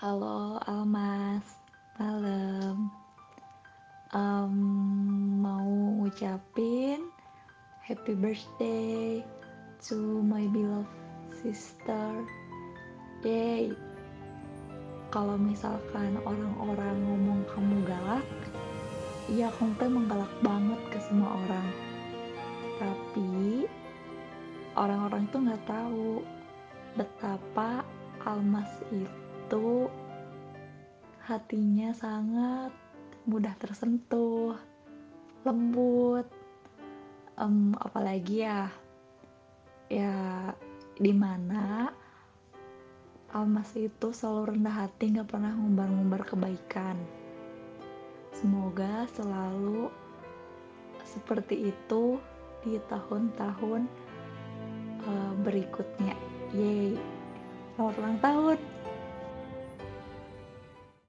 Halo Almas, malam. Em, mau ngucapin happy birthday to my beloved sister. Yay. Kalau misalkan orang-orang ngomong kamu galak, iya kamu tuh emang banget ke semua orang. Tapi orang-orang tuh nggak tahu betapa Almas itu hatinya sangat mudah tersentuh, lembut, em, apalagi ya, ya di mana Almas itu selalu rendah hati, nggak pernah ngumbar-ngumbar kebaikan. Semoga selalu seperti itu di tahun-tahun uh, berikutnya. Yeay, selamat ulang tahun!